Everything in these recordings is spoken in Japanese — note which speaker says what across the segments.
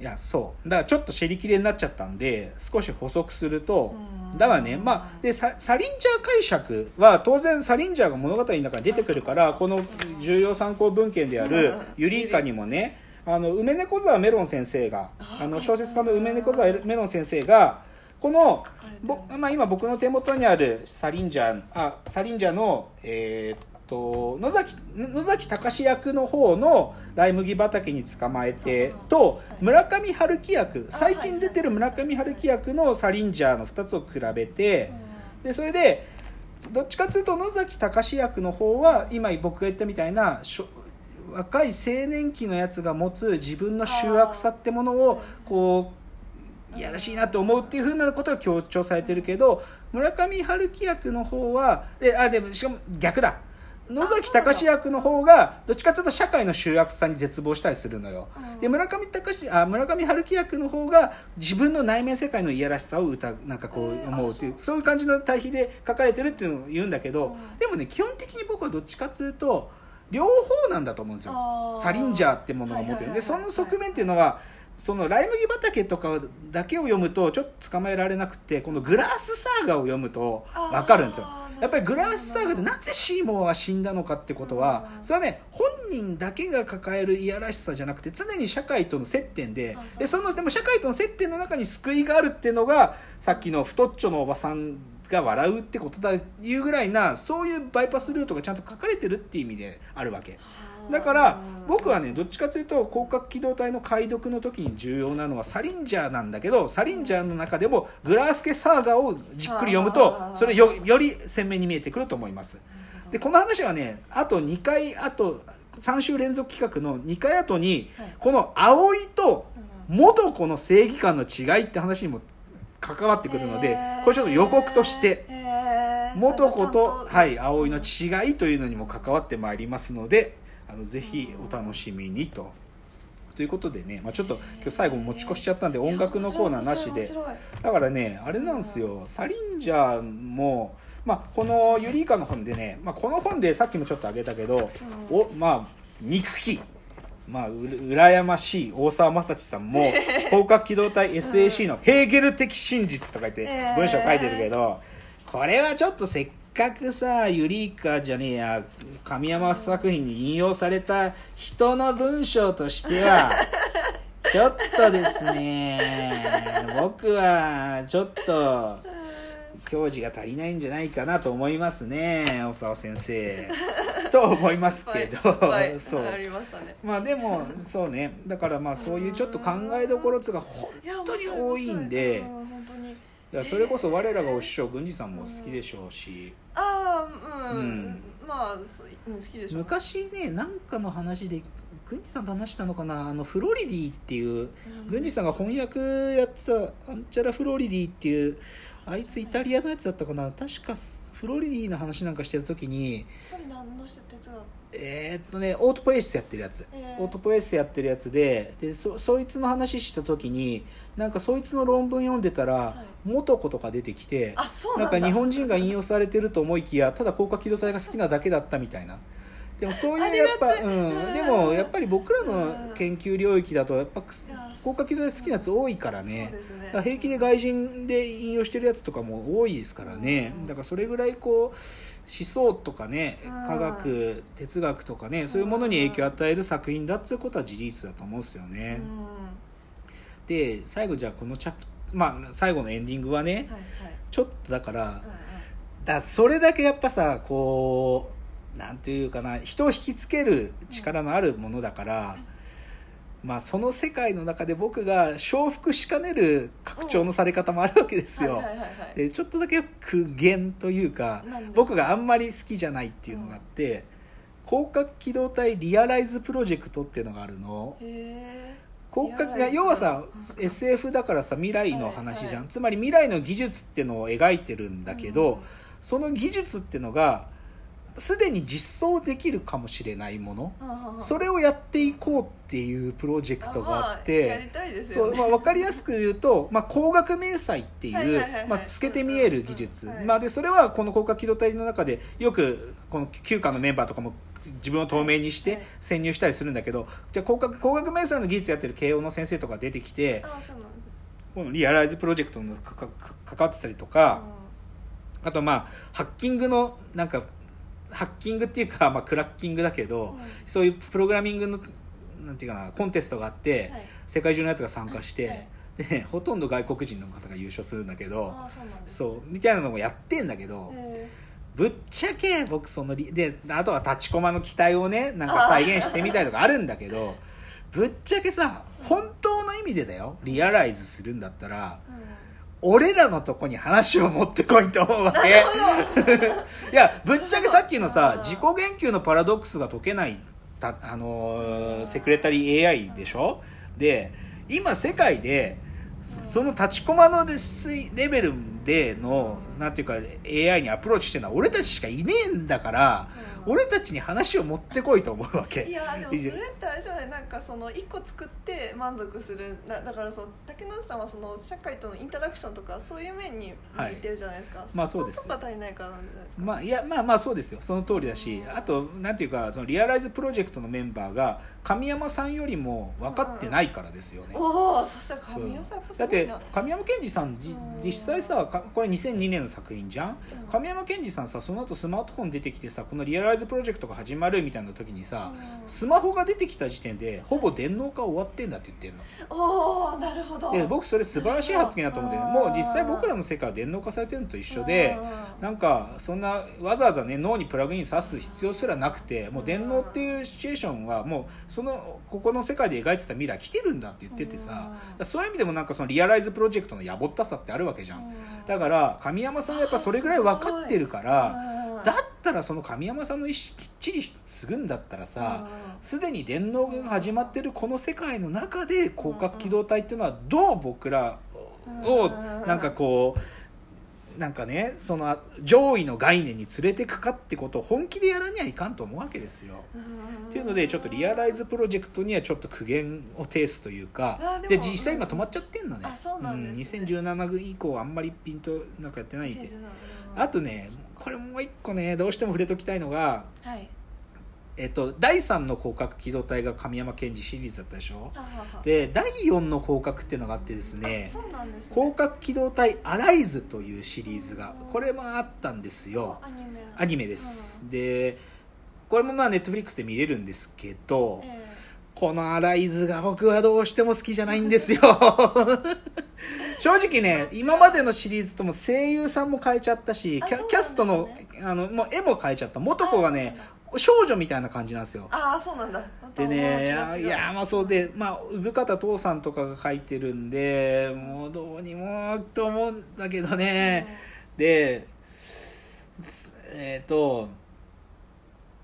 Speaker 1: いやそう。だからちょっとシェリ切れになっちゃったんで少し補足すると
Speaker 2: うん。
Speaker 1: だからねまあでササリンジャー解釈は当然サリンジャーが物語の中に出てくるからこの重要参考文献であるユリイカにもねあの梅猫沢メロン先生があの小説家の梅猫沢メロン先生がこのぼ、まあ、今僕の手元にあるサリンジャーあサリンジャーのえーっと野崎野崎隆役の方のライ麦畑に捕まえてと村上春樹役最近出てる村上春樹役のサリンジャーの2つを比べてでそれでどっちかというと野崎隆役の方は今僕が言ったみたいな若い青年期のやつが持つ自分の醜悪さってものをこういやらしいなと思うっていうふうなことが強調されてるけど村上春樹役の方はであでもしかも逆だ野崎隆役の方がどっちかというと社会の醜悪さに絶望したりするのよ、
Speaker 2: うん。
Speaker 1: で村上隆あ村上春樹役の方が自分の内面世界のいやらしさを歌うなんかこう思うっていう、そういう感じの対比で書かれてるっていうのを言うんだけど、
Speaker 2: うん。
Speaker 1: でもね基本的に僕はどっちかというと両方なんだと思うんですよ。サリンジャーってものを持ってる。で
Speaker 2: はいはいはいはい。
Speaker 1: その側面っていうのはそのライ麦畑とかだけを読むとちょっと捕まえられなくてこのグラースサーガを読むと分かるんですよ。やっぱりグラースサーガでなぜシーモアは死んだのかってことは
Speaker 2: うん
Speaker 1: それはね本人だけが抱えるいやらしさじゃなくて常に社会との接点ででそのでも社会との接点の中に救いがあるっていうのがさっきの太っちょのおばさんが笑うってことだいうぐらいなそういうバイパスルートがちゃんと書かれてるっていう意味であるわけ。だから僕はねどっちかというと広角機動隊の解読の時に重要なのはサリンジャーなんだけどサリンジャーの中でもグラースケサーガをじっくり読むとそれよより鮮明に見えてくると思います。でこの話はねあと2回あと3週連続企画の2回後に
Speaker 2: はい。
Speaker 1: この葵と元子の正義感の違いって話にも関わってくるのでこれちょっと予告として元子と、はい、葵の違いというのにも関わってまいりますのであのぜひお楽しみにと。ということでね、まあ、ちょっと今日最後持ち越しちゃったんで音楽のコーナーなしで。だからねあれなんですよ。サリンジャーも、まあ、このユリイカの本でね、まあ、この本でさっきもちょっと挙げたけど、おまあ憎きまあ、う羨ましい大沢正知さんも 広角機動隊 SAC の「ヘーゲル的真実」とか言って文章書いてるけどこれはちょっとせっかくさユリイカじゃねえや神山作品に引用された人の文章としては ちょっとですね僕はちょっと教授が足りないんじゃないかなと思いますね大沢先生。と思いますけど
Speaker 2: はい
Speaker 1: そう。
Speaker 2: まね。
Speaker 1: まあでもそうね。だからまあそういうちょっと考えどころつが本当に多いんでそれこそ我らがお師匠郡司さんも好きでしょうし。
Speaker 2: ああうん、
Speaker 1: うん。
Speaker 2: まあそううん好きでしょ
Speaker 1: 昔ねなんかの話で郡司さんと話したのかなあのフロリディっていう郡司さんが翻訳やってたアンチャラ・フロリディっていうあいつイタリアのやつだったかな。確かフロリディの話なんかしてる時に
Speaker 2: それ何の哲学
Speaker 1: えーっとねオートポエシスやってるやつ、
Speaker 2: えー
Speaker 1: オートポエシスやってるやつででそそいつの話した時になんかそいつの論文読んでたら、
Speaker 2: い。
Speaker 1: 元子とか出てきてな
Speaker 2: なん
Speaker 1: か日本人が引用されてると思いきやただ広角機動隊が好きなだけだったみたいなでもそういうやっぱうん、でもやっぱり僕らの研究領域だとやっぱくす
Speaker 2: いや
Speaker 1: 広角機動隊好きなやつ多いからね。
Speaker 2: ね。
Speaker 1: 平気で外人で引用してるやつとかも多いですからね。
Speaker 2: うん。
Speaker 1: だからそれぐらいこう思想とかね
Speaker 2: うん。
Speaker 1: 科学哲学とかねそういうものに影響を与える作品だっていうことは事実だと思うんですよね。
Speaker 2: う
Speaker 1: で最後じゃあこのチャプまあ最後のエンディングはね
Speaker 2: んはいはい。
Speaker 1: ちょっとだから
Speaker 2: うんうん。
Speaker 1: だそれだけやっぱさこうなんていうかな人を引きつける力のあるものだから、まあその世界の中で僕が承服しかねる拡張のされ方もあるわけですよ、でちょっとだけ苦言というか僕があんまり好きじゃないっていうのがあって、広角機動隊リアライズプロジェクトっていうのがあるの。
Speaker 2: へ
Speaker 1: 広角いや
Speaker 2: リアライズ。
Speaker 1: 要はさ
Speaker 2: うん。
Speaker 1: SF だからさ未来の話じゃん、
Speaker 2: はい。はい
Speaker 1: つまり未来の技術っていうのを描いてるんだけど、
Speaker 2: うん。
Speaker 1: その技術っていうのがすでに実装できるかもしれないもの、
Speaker 2: ー
Speaker 1: それをやっていこうっていうプロジェクトがあって、
Speaker 2: まあ
Speaker 1: 分かりやすく言うと、まあ、光学迷彩っていう透けて見える技術、まあ、でそれはこの広角機動隊の中でよくこの旧館のメンバーとかも自分を透明にして
Speaker 2: はい。
Speaker 1: 潜入したりするんだけどじゃあ工学工学瞑想の技術やってる慶応の先生とか出てきてこのリアライズプロジェクトのかかか関わってたりとかあとまあハッキングのなんかハッキングっていうか、まあ、クラッキングだけど、
Speaker 2: うん
Speaker 1: そういうプログラミングのなんていうかなコンテストがあって、
Speaker 2: はい。
Speaker 1: 世界中のやつが参加して、
Speaker 2: はい。
Speaker 1: でほとんど外国人の方が優勝するんだけど
Speaker 2: あそう
Speaker 1: みたいなのもやってんだけど、
Speaker 2: え
Speaker 1: ぶっちゃけ僕そのリであとは立ちコマの機体をねなんか再現してみたりとかあるんだけどぶっちゃけさ本当の意味でだよ。リアライズするんだったら
Speaker 2: ーうん
Speaker 1: 俺らのとこに話を持ってこいと思うわけ。いやぶっちゃけさっきのさ
Speaker 2: うん
Speaker 1: 自己言及のパラドックスが解けないたあのーセクレタリー AI でしょ？で今世界でその立ちコマのレレベルでのなんていうか AI にアプローチしてるのは俺たちしかいねえんだから、
Speaker 2: うん
Speaker 1: 俺たちに話を持ってこいと思うわけ。
Speaker 2: いやでもそれってあれじゃない？なんかその一個作って満足するだだからその竹野内さんはその社会とのインタラクションとかそういう面に向いてるじゃないですか、
Speaker 1: まあそうです。
Speaker 2: 足りないからなんじゃないですか、
Speaker 1: まあいやまあまあそうですよ。その通りだしあとなんていうかそのリアライズプロジェクトのメンバーが神山さんよりも分かってないからですよね、
Speaker 2: おおそしたら神尾さんやっぱす
Speaker 1: だって神山健二さん実際さかこれ2002年の作品じゃん？
Speaker 2: うん。
Speaker 1: 神山健二さんさその後スマートフォン出てきてさこのリアライズプロジェクトが始まるみたいな時にさ
Speaker 2: うん。
Speaker 1: スマホが出てきた時点でほぼ電脳化終わってんだって言ってんの。
Speaker 2: おおなるほど。
Speaker 1: で僕それ素晴らしい発言だと思うんだよねもう実際僕らの世界は電脳化されてるのと一緒でなんかそんなわざわざね脳にプラグイン挿す必要すらなくてもう電脳っていうシチュエーションはもうそのここの世界で描いてた未来来てるんだって言っててさそういう意味でもなんかそのリアライズプロジェクトのやぼったさってあるわけじゃん。だから神山さんはやっぱそれぐらい分かってるからだったらその神山さんの意思きっちり継ぐんだったらさすでに電脳が始まってるこの世界の中で広角機動隊っていうのはどう僕らをなんかこうなんかねその上位の概念に連れてくかってことを本気でやらにはいかんと思うわけですよ。っていうのでちょっとリアライズプロジェクトにはちょっと苦言を呈すというか
Speaker 2: あで
Speaker 1: 実際今止まっちゃってんのね。
Speaker 2: うなんね。
Speaker 1: 2017以降あんまりピンとなんかやってないって。あ
Speaker 2: あ
Speaker 1: とねこれもう一個ねどうしても触れときたいのが
Speaker 2: はい
Speaker 1: えっと、第3の広角機動隊が神山健二シリーズだったでしょ？で第4の広角っていうのがあってです
Speaker 2: あ
Speaker 1: ね
Speaker 2: そうなんですね。
Speaker 1: 広角機動隊アライズというシリーズがこれもあったんですよ。
Speaker 2: アニメ
Speaker 1: アニメです。でこれもまあネットフリックスで見れるんですけど
Speaker 2: ええ。
Speaker 1: このアライズが僕はどうしても好きじゃないんですよ。正直ね今までのシリーズとも声優さんも変えちゃったしキャ
Speaker 2: ね。
Speaker 1: キャストのあのもう絵も変えちゃった。元子がね少女みたいな感じなんですよ。
Speaker 2: ああそうなんだ。
Speaker 1: でねいや
Speaker 2: ま
Speaker 1: あそうでまあ産方父さんとかが書いてるんでもうどうにもと思うんだけどね、でえっ、と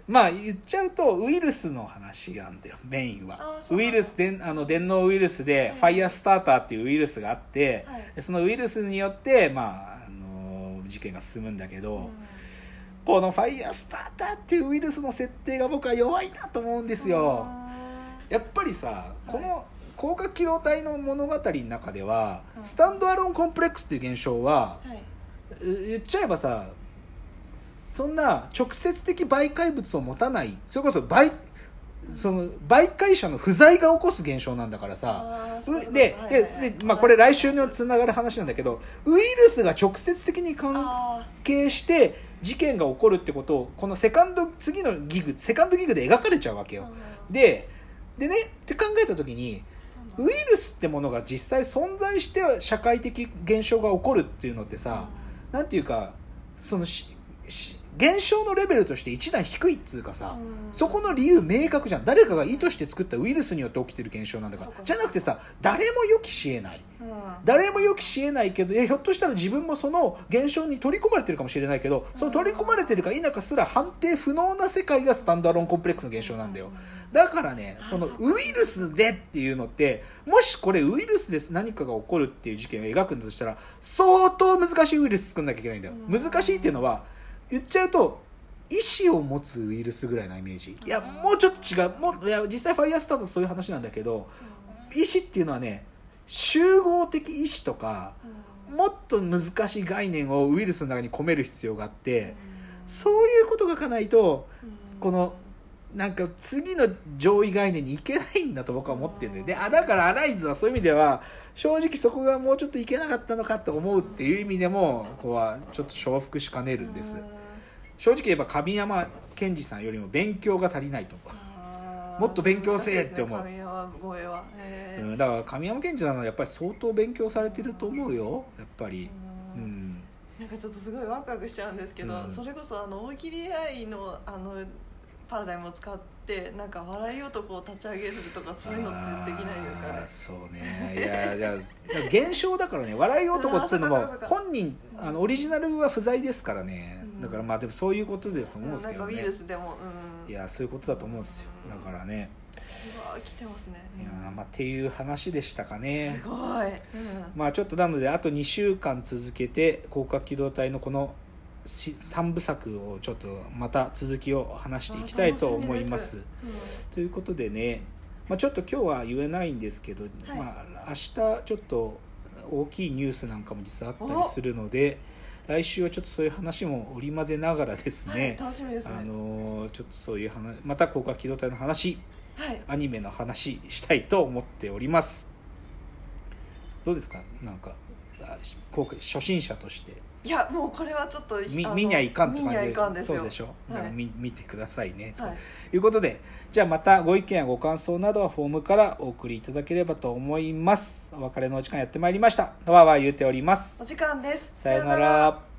Speaker 1: まあ言っちゃうとウイルスの話なんだよメインは。ウイルスであの電脳ウイルスで
Speaker 2: うん。
Speaker 1: ファイアスターターっていうウイルスがあって、
Speaker 2: はい。
Speaker 1: でそのウイルスによってまああの事件が進むんだけど、
Speaker 2: うん
Speaker 1: このファイアスターターっていうウイルスの設定が僕は弱いなと思うんですよ、やっぱりさこの広角機動隊の物語の中では、
Speaker 2: うん
Speaker 1: スタンドアローンコンプレックスっていう現象は、
Speaker 2: はい。
Speaker 1: う言っちゃえばさそんな直接的媒介物を持たないそれこそ媒その媒介者の不在が起こす現象なんだからさ。ででで、まあ、これ来週につながる話なんだけどウイルスが直接的に関
Speaker 2: あ
Speaker 1: 係して事件が起こるってことをこのセカンド次のギグセカンドギグで描かれちゃうわけ
Speaker 2: ー
Speaker 1: よ。
Speaker 2: うん。
Speaker 1: ででねって考えた時にウイルスってものが実際存在して社会的現象が起こるっていうのってさ、なんていうかそのしし現象のレベルとして一段低いっつうかさ、
Speaker 2: うん。
Speaker 1: そこの理由明確じゃん。誰かが意図して作ったウイルスによって起きてる現象なんだから。じゃなくてさ誰も予期しえない。
Speaker 2: うん。
Speaker 1: 誰も予期しえないけどえひょっとしたら自分もその現象に取り込まれてるかもしれないけどその取り込まれてるか否かすら判定不能な世界がスタンドアローンコンプレックスの現象なんだよ。だからね
Speaker 2: あ
Speaker 1: そのウイルスでっていうのってもしこれウイルスです何かが起こるっていう事件を描くんだとしたら相当難しいウイルス作んなきゃいけないんだよ。
Speaker 2: うん。
Speaker 1: 難しいっていうのは言っちゃうと意志を持つウイルスぐらいなイメージ。いやもうちょっと違う。もういや実際ファイヤースタートそういう話なんだけど意志っていうのはね集合的意志とか
Speaker 2: うん。
Speaker 1: もっと難しい概念をウイルスの中に込める必要があってそういうことがかないと
Speaker 2: うん。
Speaker 1: このなんか次の上位概念にいけないんだと僕は思ってるんでであだからアライズはそういう意味では正直そこがもうちょっといけなかったのかと思うっていう意味でもここはちょっと承服しかねるんです正直言えば神山健二さんよりも勉強が足りないと思う。もっと勉強せえって思う。
Speaker 2: 神山超えは、えー。
Speaker 1: うん、だから神山健二さんはやっぱり相当勉強されてると思うよ。やっぱり。
Speaker 2: う
Speaker 1: うん。ん
Speaker 2: なんかちょっとすごいワクワクしちゃうんですけど、
Speaker 1: うん。
Speaker 2: それこそあの大喜利愛のあのパラダイムを使ってなんか笑い男を立ち上げるとかそういうのってできないんですかね？
Speaker 1: そうね。いやいや現象だからね笑い男っつ うのも本人あのオリジナルは不在ですからね。
Speaker 2: うん
Speaker 1: だからまあでもそういうことだと思うんです
Speaker 2: なんかウイ
Speaker 1: けどね
Speaker 2: ルスでもうん。
Speaker 1: いやそういうことだと思うんですよ。だからね。
Speaker 2: うわ来てますね。
Speaker 1: いやーまあっていう話でしたかね。
Speaker 2: すごい、うん。
Speaker 1: まあちょっとなのであと2週間続けて広角機動隊のこの3部作をちょっとまた続きを話していきたいと思います。
Speaker 2: うん。
Speaker 1: ということでね、まあ、ちょっと今日は言えないんですけど、
Speaker 2: はい。
Speaker 1: まあ、明日ちょっと大きいニュースなんかも実はあったりするので来週はちょっとそういう話も織り交ぜながらです
Speaker 2: はい、
Speaker 1: ね、
Speaker 2: 楽しみですね。
Speaker 1: あのーちょっとそういう話また広角機動隊の話
Speaker 2: はい。
Speaker 1: アニメの話したいと思っております。どうですか？なんか初心者として。
Speaker 2: いやもうこれはちょっとあの
Speaker 1: み見にゃいかんって感じ
Speaker 2: で。
Speaker 1: そうでしょ、
Speaker 2: はい。
Speaker 1: 見見てくださいねと。
Speaker 2: はい。
Speaker 1: いうことでじゃあまたご意見やご感想などはフォームからお送りいただければと思います。お別れのお時間やってまいりました。わーわー言うております。
Speaker 2: お時間です。
Speaker 1: さよなら